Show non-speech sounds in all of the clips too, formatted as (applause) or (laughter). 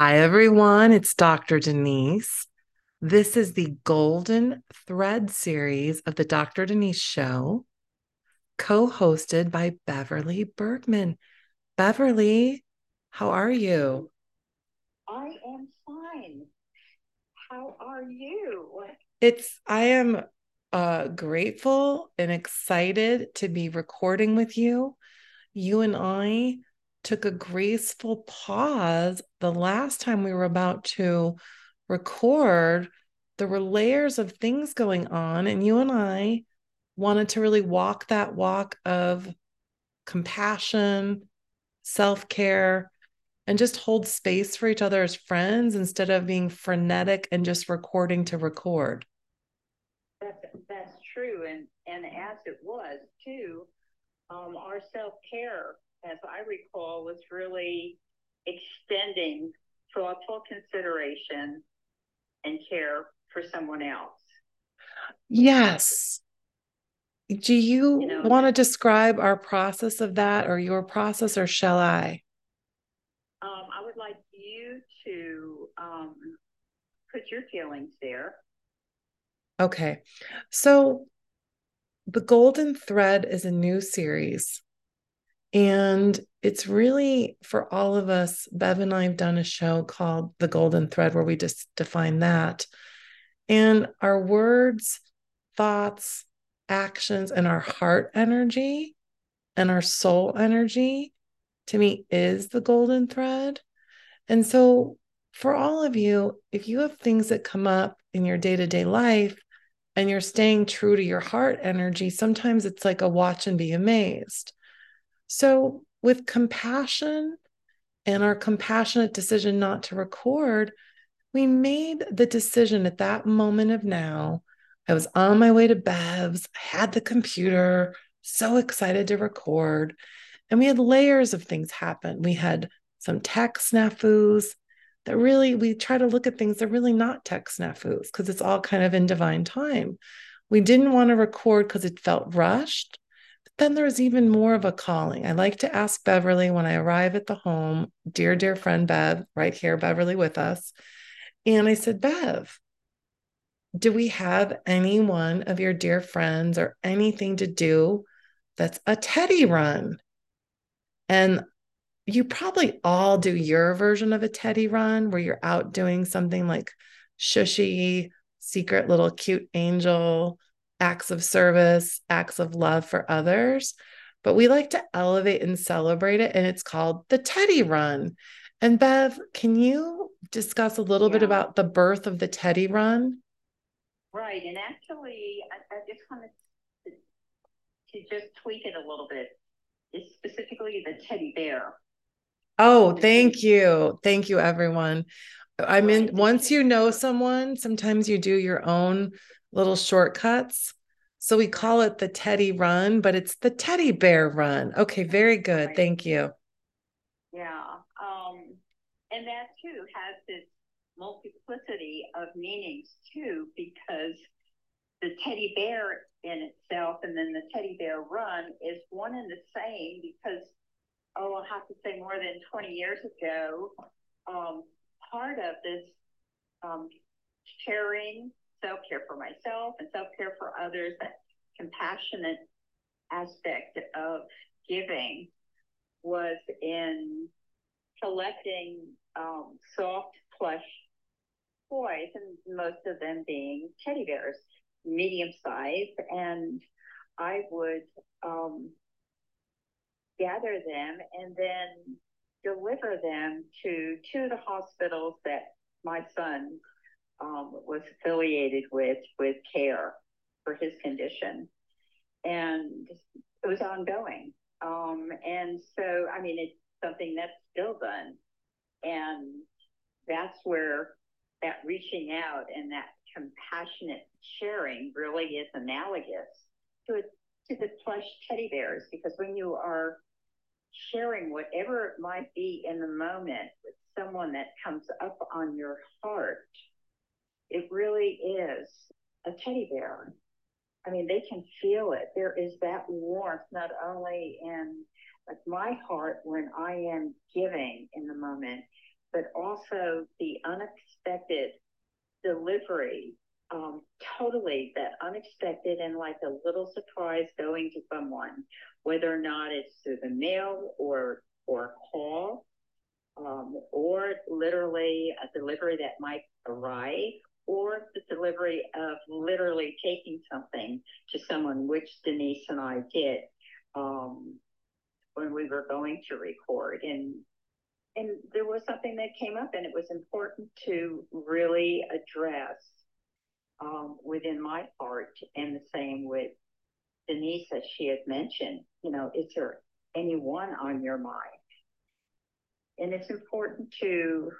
Hi, everyone. It's Dr. Denise. This is the Golden Thread series of the Dr. Denise Show, co hosted by Beverly Bergmann. Beverly, how are you? I am fine. How are you? It's, I am uh, grateful and excited to be recording with you. You and I took a graceful pause the last time we were about to record. There were layers of things going on, and you and I wanted to really walk that walk of compassion, self care, and just hold space for each other as friends instead of being frenetic and just recording to record. That's true, and and as it was too, um, our self care as I recall, was really extending thoughtful consideration and care for someone else. Yes. Do you, you know, want to describe our process of that or your process, or shall I? Um, I would like you to um, put your feelings there. Okay. So, The Golden Thread is a new series and it's really for all of us. Bev and I have done a show called The Golden Thread where we just define that. And our words, thoughts, actions, and our heart energy and our soul energy to me is the golden thread. And so, for all of you, if you have things that come up in your day to day life and you're staying true to your heart energy, sometimes it's like a watch and be amazed. So, with compassion and our compassionate decision not to record, we made the decision at that moment of now. I was on my way to Bev's, had the computer, so excited to record. And we had layers of things happen. We had some tech snafus that really, we try to look at things that really not tech snafus because it's all kind of in divine time. We didn't want to record because it felt rushed then there's even more of a calling. I like to ask Beverly when I arrive at the home, dear, dear friend Bev, right here, Beverly with us. And I said, Bev, do we have any one of your dear friends or anything to do that's a teddy run? And you probably all do your version of a teddy run where you're out doing something like shushy, secret little cute angel acts of service, acts of love for others. But we like to elevate and celebrate it, and it's called the Teddy Run. And Bev, can you discuss a little yeah. bit about the birth of the Teddy Run? Right. And actually, I, I just wanted to, to just tweak it a little bit. It's specifically the teddy bear. Oh, thank you. Thank you, everyone. I mean, once you know someone, sometimes you do your own little shortcuts. So we call it the teddy run, but it's the teddy bear run. Okay, very good. Thank you. Yeah. Um, and that too has this multiplicity of meanings too, because the teddy bear in itself and then the teddy bear run is one and the same because, oh, I'll have to say more than 20 years ago, um, part of this um, sharing self care for myself and self care for others, that compassionate aspect of giving was in collecting um, soft plush toys, and most of them being teddy bears, medium size. And I would um, gather them and then deliver them to two of the hospitals that my son um, was affiliated with with care for his condition, and it was ongoing. Um, and so, I mean, it's something that's still done, and that's where that reaching out and that compassionate sharing really is analogous to to the plush teddy bears. Because when you are sharing whatever it might be in the moment with someone that comes up on your heart it really is a teddy bear. I mean, they can feel it. There is that warmth not only in like my heart when I am giving in the moment, but also the unexpected delivery um, totally that unexpected and like a little surprise going to someone, whether or not it's through the mail or or call, um, or literally a delivery that might arrive, or the delivery of literally taking something to someone, which Denise and I did um, when we were going to record, and and there was something that came up, and it was important to really address um, within my heart, and the same with Denise, as she had mentioned. You know, is there anyone on your mind? And it's important to.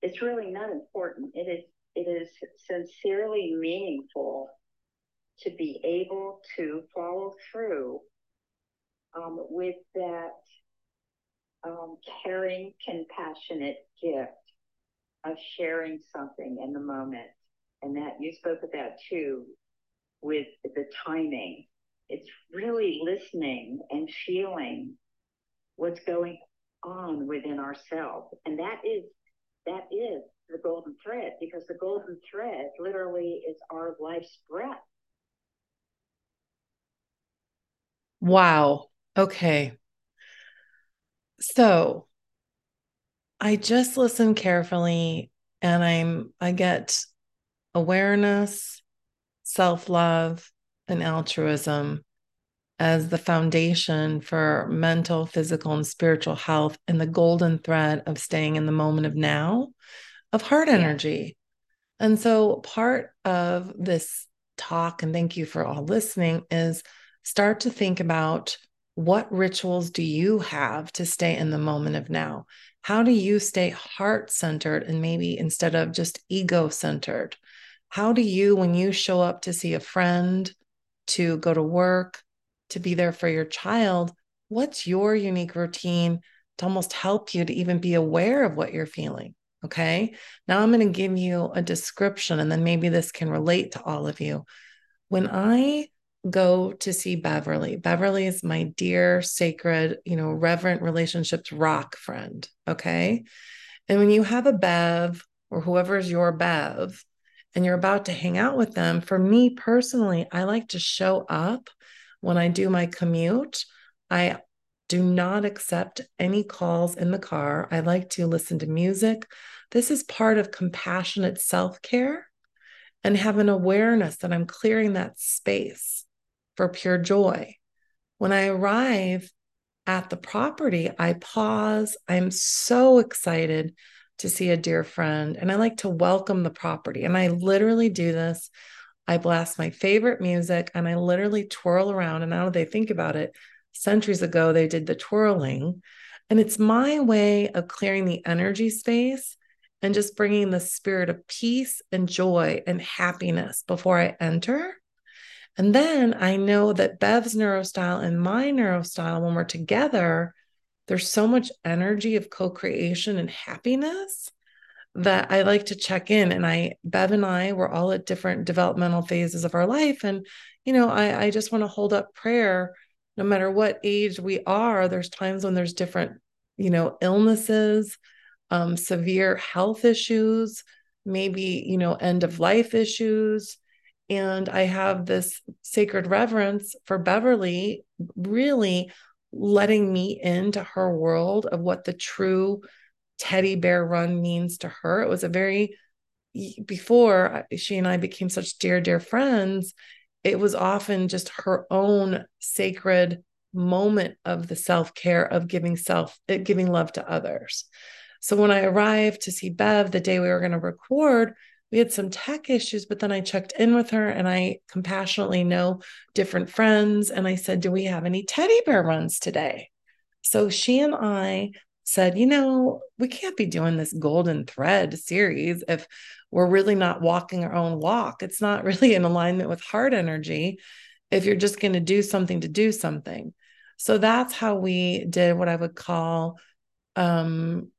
It's really not important. It is. It is sincerely meaningful to be able to follow through um, with that um, caring, compassionate gift of sharing something in the moment and that you spoke about too with the timing. It's really listening and feeling what's going on within ourselves. And that is that is the golden thread because the golden thread literally is our life's breath. Wow. Okay. So I just listen carefully and I'm I get awareness, self love, and altruism as the foundation for mental, physical, and spiritual health, and the golden thread of staying in the moment of now, of heart energy. Yeah. And so, part of this talk, and thank you for all listening, is start to think about what rituals do you have to stay in the moment of now? How do you stay heart centered and maybe instead of just ego centered? How do you, when you show up to see a friend, to go to work, to be there for your child, what's your unique routine to almost help you to even be aware of what you're feeling? Okay. Now I'm going to give you a description and then maybe this can relate to all of you. When I go to see Beverly, Beverly is my dear, sacred, you know, reverent relationships rock friend. Okay. And when you have a Bev or whoever's your Bev, and you're about to hang out with them, for me personally, I like to show up when I do my commute. I do not accept any calls in the car. I like to listen to music. This is part of compassionate self care and have an awareness that I'm clearing that space for pure joy. When I arrive at the property, I pause. I'm so excited to see a dear friend and I like to welcome the property. And I literally do this. I blast my favorite music and I literally twirl around. And now they think about it, centuries ago, they did the twirling. And it's my way of clearing the energy space and just bringing the spirit of peace and joy and happiness before I enter. And then I know that Bev's neurostyle and my neurostyle, when we're together, there's so much energy of co-creation and happiness that I like to check in. And I, Bev and I, were all at different developmental phases of our life. And, you know, I, I just want to hold up prayer no matter what age we are. There's times when there's different, you know, illnesses, um, severe health issues, maybe, you know, end of life issues. And I have this sacred reverence for Beverly, really letting me into her world of what the true teddy bear run means to her. It was a very, before she and I became such dear, dear friends, it was often just her own sacred moment of the self care of giving self, eh, giving love to others. So when I arrived to see Bev the day we were going to record, we had some tech issues, but then I checked in with her and I compassionately know different friends. And I said, Do we have any teddy bear runs today? So she and I said, You know, we can't be doing this golden thread series if we're really not walking our own walk. It's not (laughs) really in alignment with heart energy if you're just going to do something to do something. So that's how we did what I would call um,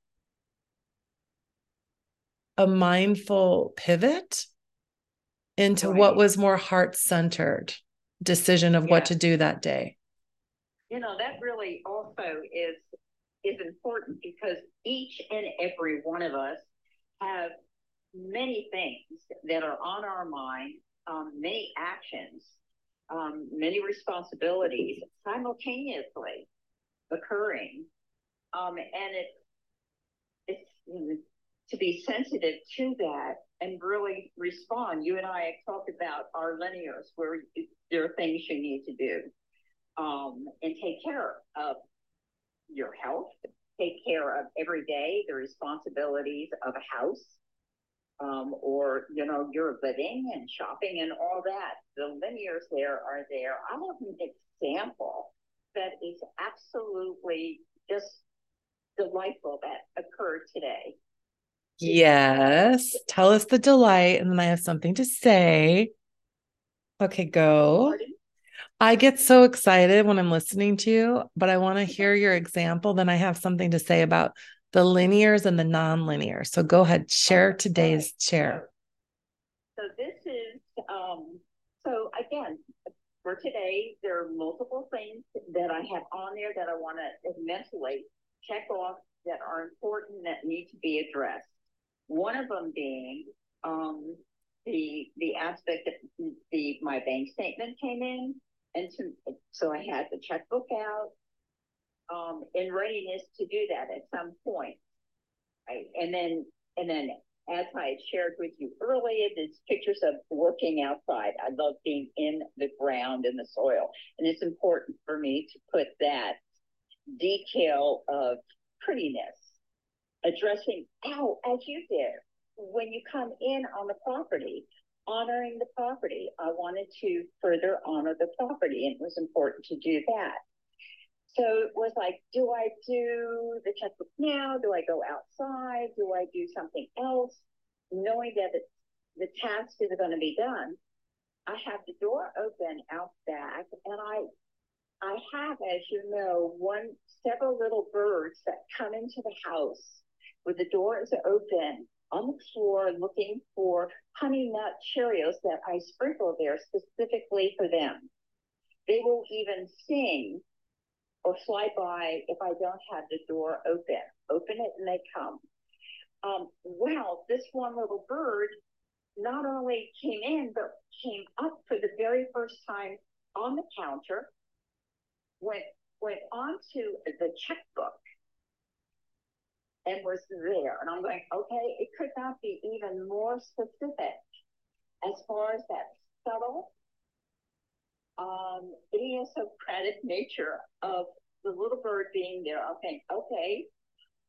a mindful pivot into right. what was more heart centered decision of yeah. what to do that day. You know, that really also is is important because each and every one of us have many things that are on our mind, um, many actions, um, many responsibilities simultaneously occurring. Um, and it, it's you know, to be sensitive to that and really respond. You and I have talked about our linears where there are things you need to do um, and take care of your health, take care of every day the responsibilities of a house, um, or you know your living and shopping and all that. The linears there are there. I have an example that is absolutely just delightful that occurred today. Yes. Tell us the delight, and then I have something to say. Okay, go. I get so excited when I'm listening to you, but I want to hear your example. Then I have something to say about the linears and the non-linear. So go ahead, share today's chair. So this is um, so again for today. There are multiple things that I have on there that I want to mentally check off that are important that need to be addressed. One of them being um, the the aspect that the my bank statement came in, and to, so I had the checkbook out um, in readiness to do that at some point. Right? And then, and then as I shared with you earlier, there's pictures of working outside. I love being in the ground in the soil. And it's important for me to put that detail of prettiness, addressing out as you did when you come in on the property, honoring the property. I wanted to further honor the property, and it was important to do that. So it was like, do I do the checkbook now? Do I go outside? Do I do something else? Knowing that it, the task is going to be done, I have the door open out back, and I, I have, as you know, one several little birds that come into the house where the door is open on the floor looking for honey nut Cheerios that I sprinkle there specifically for them. They will even sing or slide by if I don't have the door open. Open it and they come. Um, well, this one little bird not only came in, but came up for the very first time on the counter, went went onto the checkbook and was there. And I'm going, okay, it could not be even more specific as far as that subtle um, idiosyncratic nature of the little bird being there. i think, okay,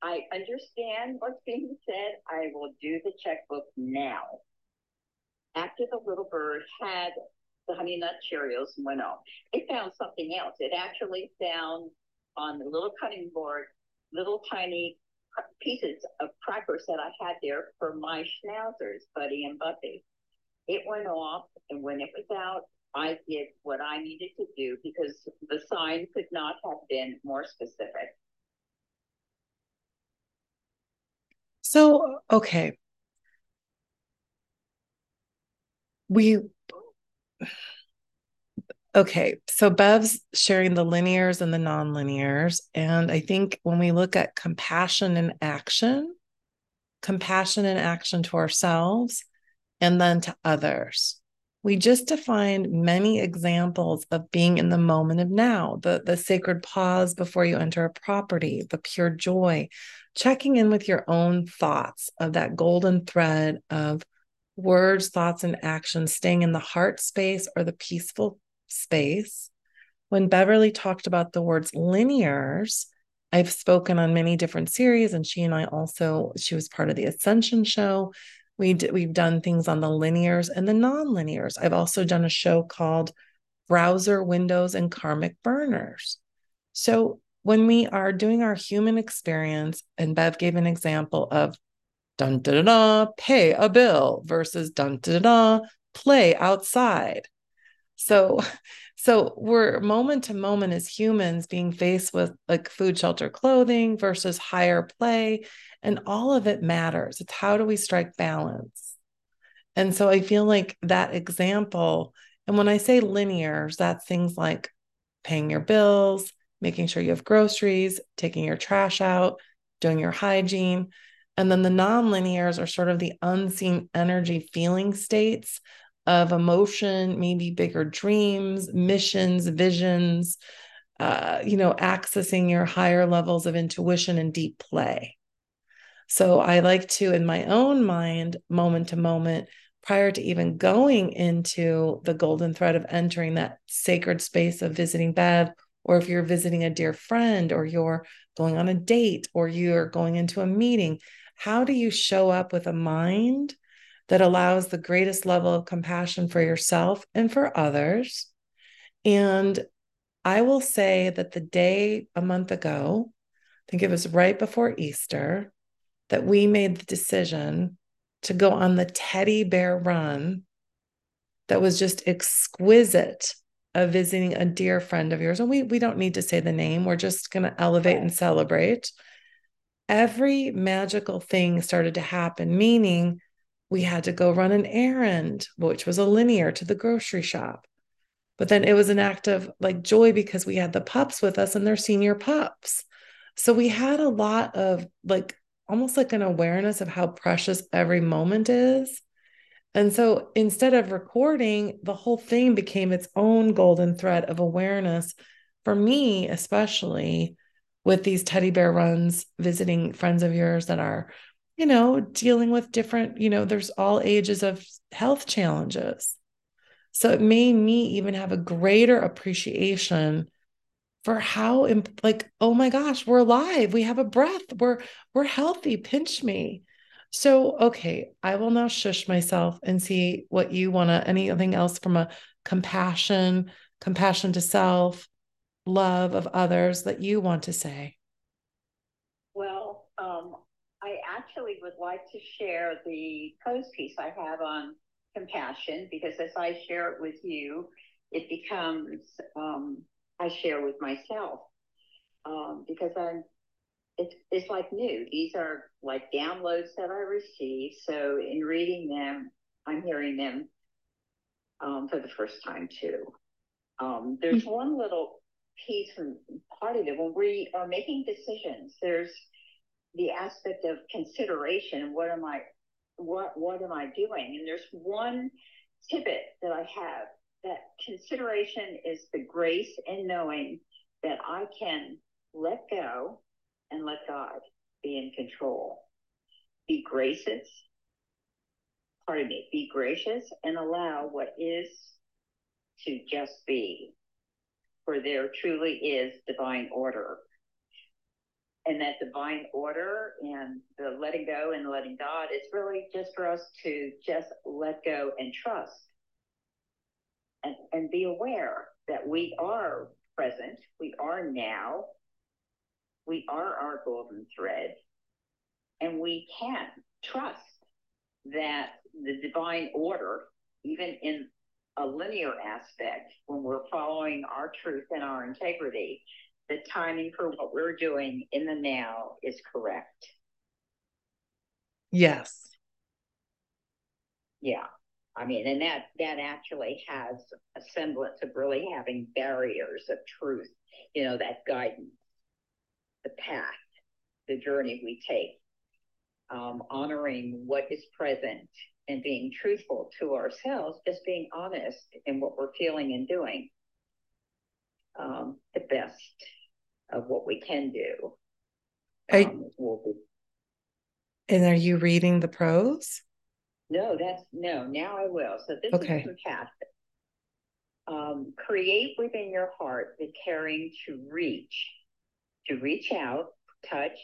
I understand what's being said. I will do the checkbook now. After the little bird had the honey nut Cheerios and went on, it found something else. It actually found on the little cutting board little tiny pieces of crackers that I had there for my schnauzers, Buddy and Buffy. It went off, and when it was out, I did what I needed to do because the sign could not have been more specific. So, okay. We, okay. So, Bev's sharing the linears and the non-linears. And I think when we look at compassion and action, compassion and action to ourselves and then to others we just defined many examples of being in the moment of now the, the sacred pause before you enter a property, the pure joy, checking in with your own thoughts of that golden thread of words, thoughts, and actions, staying in the heart space or the peaceful space. When Beverly talked about the words linears, I've spoken on many different series, and she and I also, she was part of the Ascension show. We d- we've done things on the linears and the non-linears. I've also done a show called Browser Windows and Karmic Burners. So when we are doing our human experience, and Bev gave an example of dun da da da, pay a bill versus dun da da, play outside. So, (laughs) so we're moment to moment as humans being faced with like food, shelter, clothing versus higher play. And all of it matters. It's how do we strike balance? And so I feel like that example, and when I say linears, that's things like paying your bills, making sure you have groceries, taking your trash out, doing your hygiene. And then the non-linears are sort of the unseen energy feeling states of emotion, maybe bigger dreams, missions, visions, uh, you know, accessing your higher levels of intuition and deep play. So I like to, in my own mind, moment to moment, prior to even going into the golden thread of entering that sacred space of visiting Bev, or if you're visiting a dear friend, or you're going on a date, or you're going into a meeting, how do you show up with a mind that allows the greatest level of compassion for yourself and for others? And I will say that the day a month ago, I think it was right before Easter, that we made the decision to go on the teddy bear run that was just exquisite of visiting a dear friend of yours. And we we don't need to say the name. We're just going to elevate and celebrate. Every magical thing started to happen, meaning we had to go run an errand, which was a linear to the grocery shop. But then it was an act of like joy because we had the pups with us and they're senior pups. So we had a lot of like almost like an awareness of how precious every moment is. And so instead of recording, the whole thing became its own golden thread of awareness for me, especially with these teddy bear runs, visiting friends of yours that are, you know, dealing with different, you know, there's all ages of health challenges. So it made me even have a greater appreciation for how like oh my gosh we're alive we have a breath we're we're healthy pinch me. So okay i will now shush myself and see what you want to anything else from a compassion compassion to self love of others that you want to say? Well um, i actually would like to share the post piece i have on compassion because as i share it with you it becomes um, I share with myself um, because I'm it's it's like new. These are like downloads that I receive. So in reading them, I'm hearing them um, for the first time too. Um, there's mm-hmm. one little piece and part of it when we are making decisions. There's the aspect of consideration. What am I? What what am I doing? And there's one tidbit that I have that consideration is the grace and knowing that I can let go and let God be in control. Be gracious, pardon me, be gracious and allow what is to just be. For there truly is divine order. And that divine order and the letting go and letting God is really just for us to just let go and trust and, and be aware that we are present, we are now, we are our golden thread, and we can trust that the divine order, even in a linear aspect, when we're following our truth and our integrity, the timing for what we're doing in the now is correct. Yes. Yeah. I mean, and that that actually has a semblance of really having barriers of truth, you know, that guidance, the path, the journey we take, um, honoring what is present and being truthful to ourselves, just being honest in what we're feeling and doing, um, the best of what we can do. Um, and are you reading the prose? No, that's no. Now I will. So this okay. is fantastic. Um, create within your heart the caring to reach, to reach out, touch,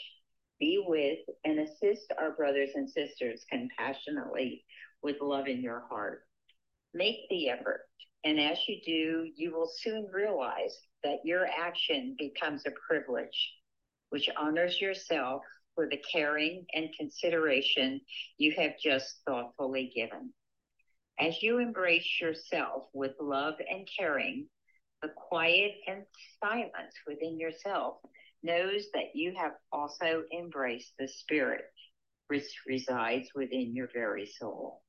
be with, and assist our brothers and sisters compassionately with love in your heart. Make the effort, and as you do, you will soon realize that your action becomes a privilege, which honors yourself for the caring and consideration you have just thoughtfully given. As you embrace yourself with love and caring, the quiet and silence within yourself knows that you have also embraced the spirit which resides within your very soul.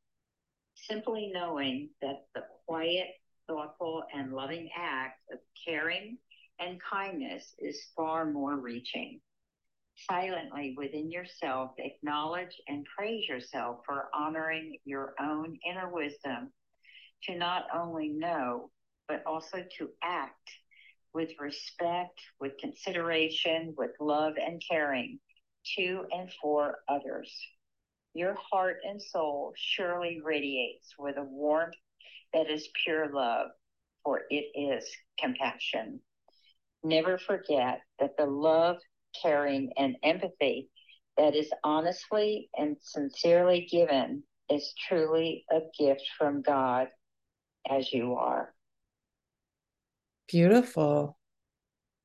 Simply knowing that the quiet, thoughtful, and loving act of caring and kindness is far more reaching. Silently within yourself, acknowledge and praise yourself for honoring your own inner wisdom to not only know, but also to act with respect, with consideration, with love and caring to and for others. Your heart and soul surely radiates with a warmth that is pure love, for it is compassion. Never forget that the love, caring, and empathy that is honestly and sincerely given is truly a gift from God as you are. Beautiful.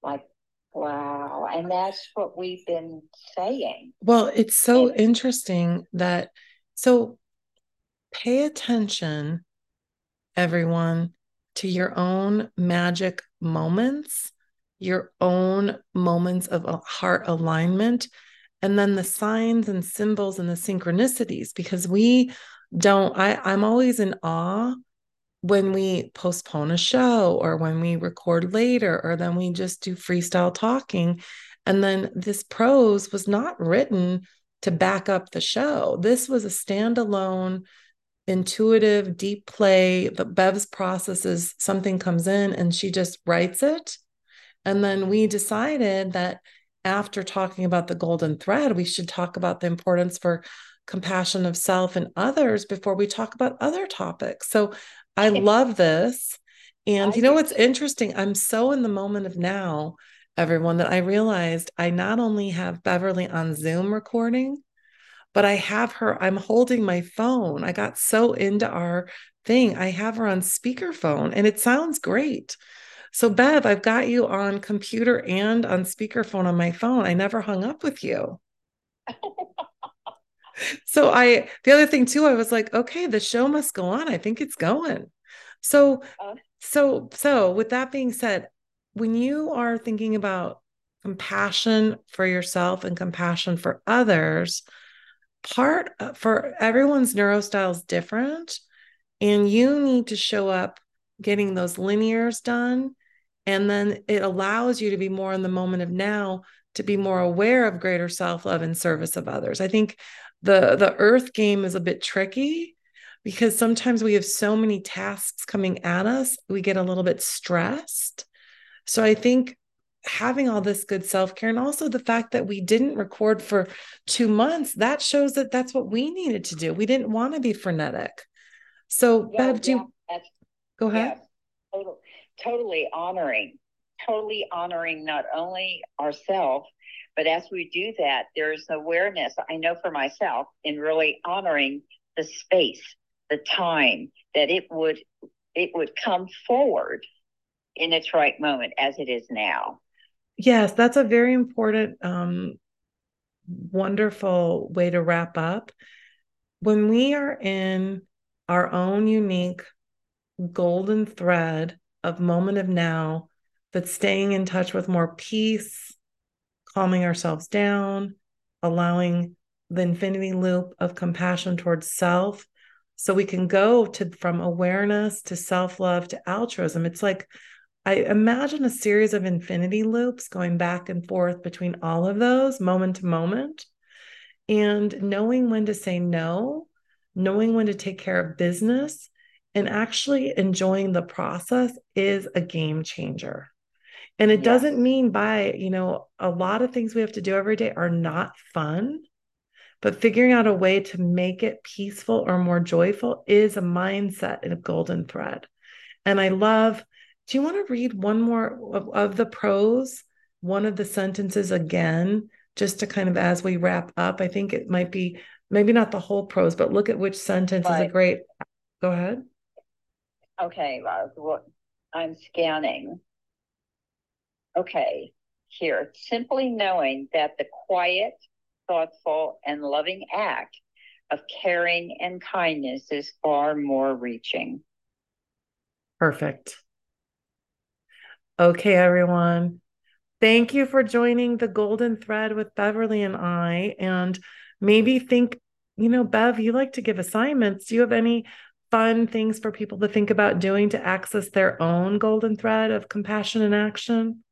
Like, wow. And that's what we've been saying. Well, it's so and- interesting that, so pay attention, everyone, to your own magic moments, your own moments of heart alignment, and then the signs and symbols and the synchronicities, because we don't, I, I'm always in awe when we postpone a show or when we record later or then we just do freestyle talking. And then this prose was not written to back up the show. This was a standalone intuitive deep play. The bev's processes something comes in and she just writes it and then we decided that after talking about the golden thread we should talk about the importance for compassion of self and others before we talk about other topics so I love this. And you know what's interesting? I'm so in the moment of now, everyone, that I realized I not only have Beverly on Zoom recording, but I have her, I'm holding my phone. I got so into our thing. I have her on speakerphone and it sounds great. So, Bev, I've got you on computer and on speakerphone on my phone. I never hung up with you. so I the other thing too, I was like, okay, the show must go on. I think it's going. So uh, so so with that being said, when you are thinking about compassion for yourself and compassion for others, part uh, for everyone's neurostyle is different and you need to show up getting those linears done and then it allows you to be more in the moment of now to be more aware of greater self-love and service of others. I think the the earth game is a bit tricky because sometimes we have so many tasks coming at us we get a little bit stressed. So i think having all this good self-care and also the fact that we didn't record for 2 months that shows that that's what we needed to do. We didn't want to be frenetic. So yeah, Bev, do you go ahead. Yeah, totally honoring totally honoring not only ourselves but as we do that, there's awareness, I know for myself, in really honoring the space, the time that it would it would come forward in its right moment as it is now. Yes, that's a very important um wonderful way to wrap up. When we are in our own unique golden thread of moment of now, but staying in touch with more peace, calming ourselves down, allowing the infinity loop of compassion towards self so we can go to from awareness to self-love to altruism. It's like i imagine a series of infinity loops going back and forth between all of those moment to moment and knowing when to say no knowing when to take care of business and actually enjoying the process is a game changer and it doesn't mean by, you know, a lot of things we have to do every day are not fun, but figuring out a way to make it peaceful or more joyful is a mindset and a golden thread. And I love, do you want to read one more of, of the prose, one of the sentences again, just to kind of as we wrap up? I think it might be maybe not the whole prose, but look at which sentence is a great. Go ahead. Okay, well, I'm scanning okay, here, simply knowing that the quiet, thoughtful, and loving act of caring and kindness is far more reaching. Perfect. Okay, everyone. Thank you for joining the Golden Thread with Beverly and I. And maybe think, you know, Bev, you like to give assignments. Do you have any fun things for people to think about doing to access their own golden thread of compassion and action?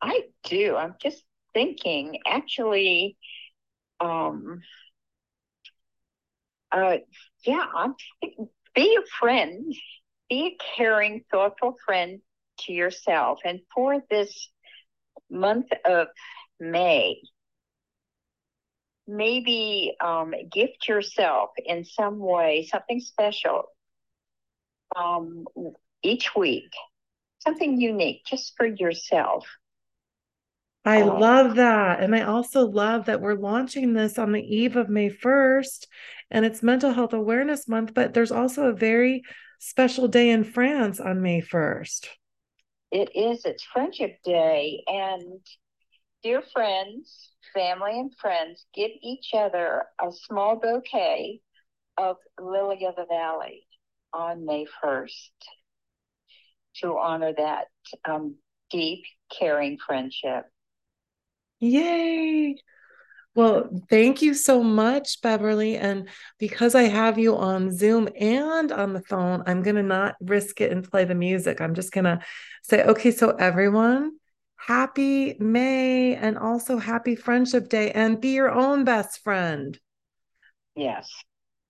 I do. I'm just thinking, actually, um, uh, yeah, I'm be a friend, be a caring, thoughtful friend to yourself. And for this month of May, maybe um, gift yourself in some way something special um, each week, something unique just for yourself. I um, love that. And I also love that we're launching this on the eve of May 1st, and it's Mental Health Awareness Month, but there's also a very special day in France on May 1st. It is. It's Friendship Day. And dear friends, family, and friends, give each other a small bouquet of Lily of the Valley on May 1st to honor that um, deep, caring friendship. Yay! Well, thank you so much, Beverly. And because I have you on Zoom and on the phone, I'm going to not risk it and play the music. I'm just going to say, okay, so everyone, happy May and also happy Friendship Day and be your own best friend. Yes.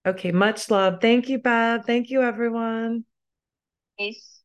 Okay, much love. Thank you, Bev. Thank you, everyone. Peace.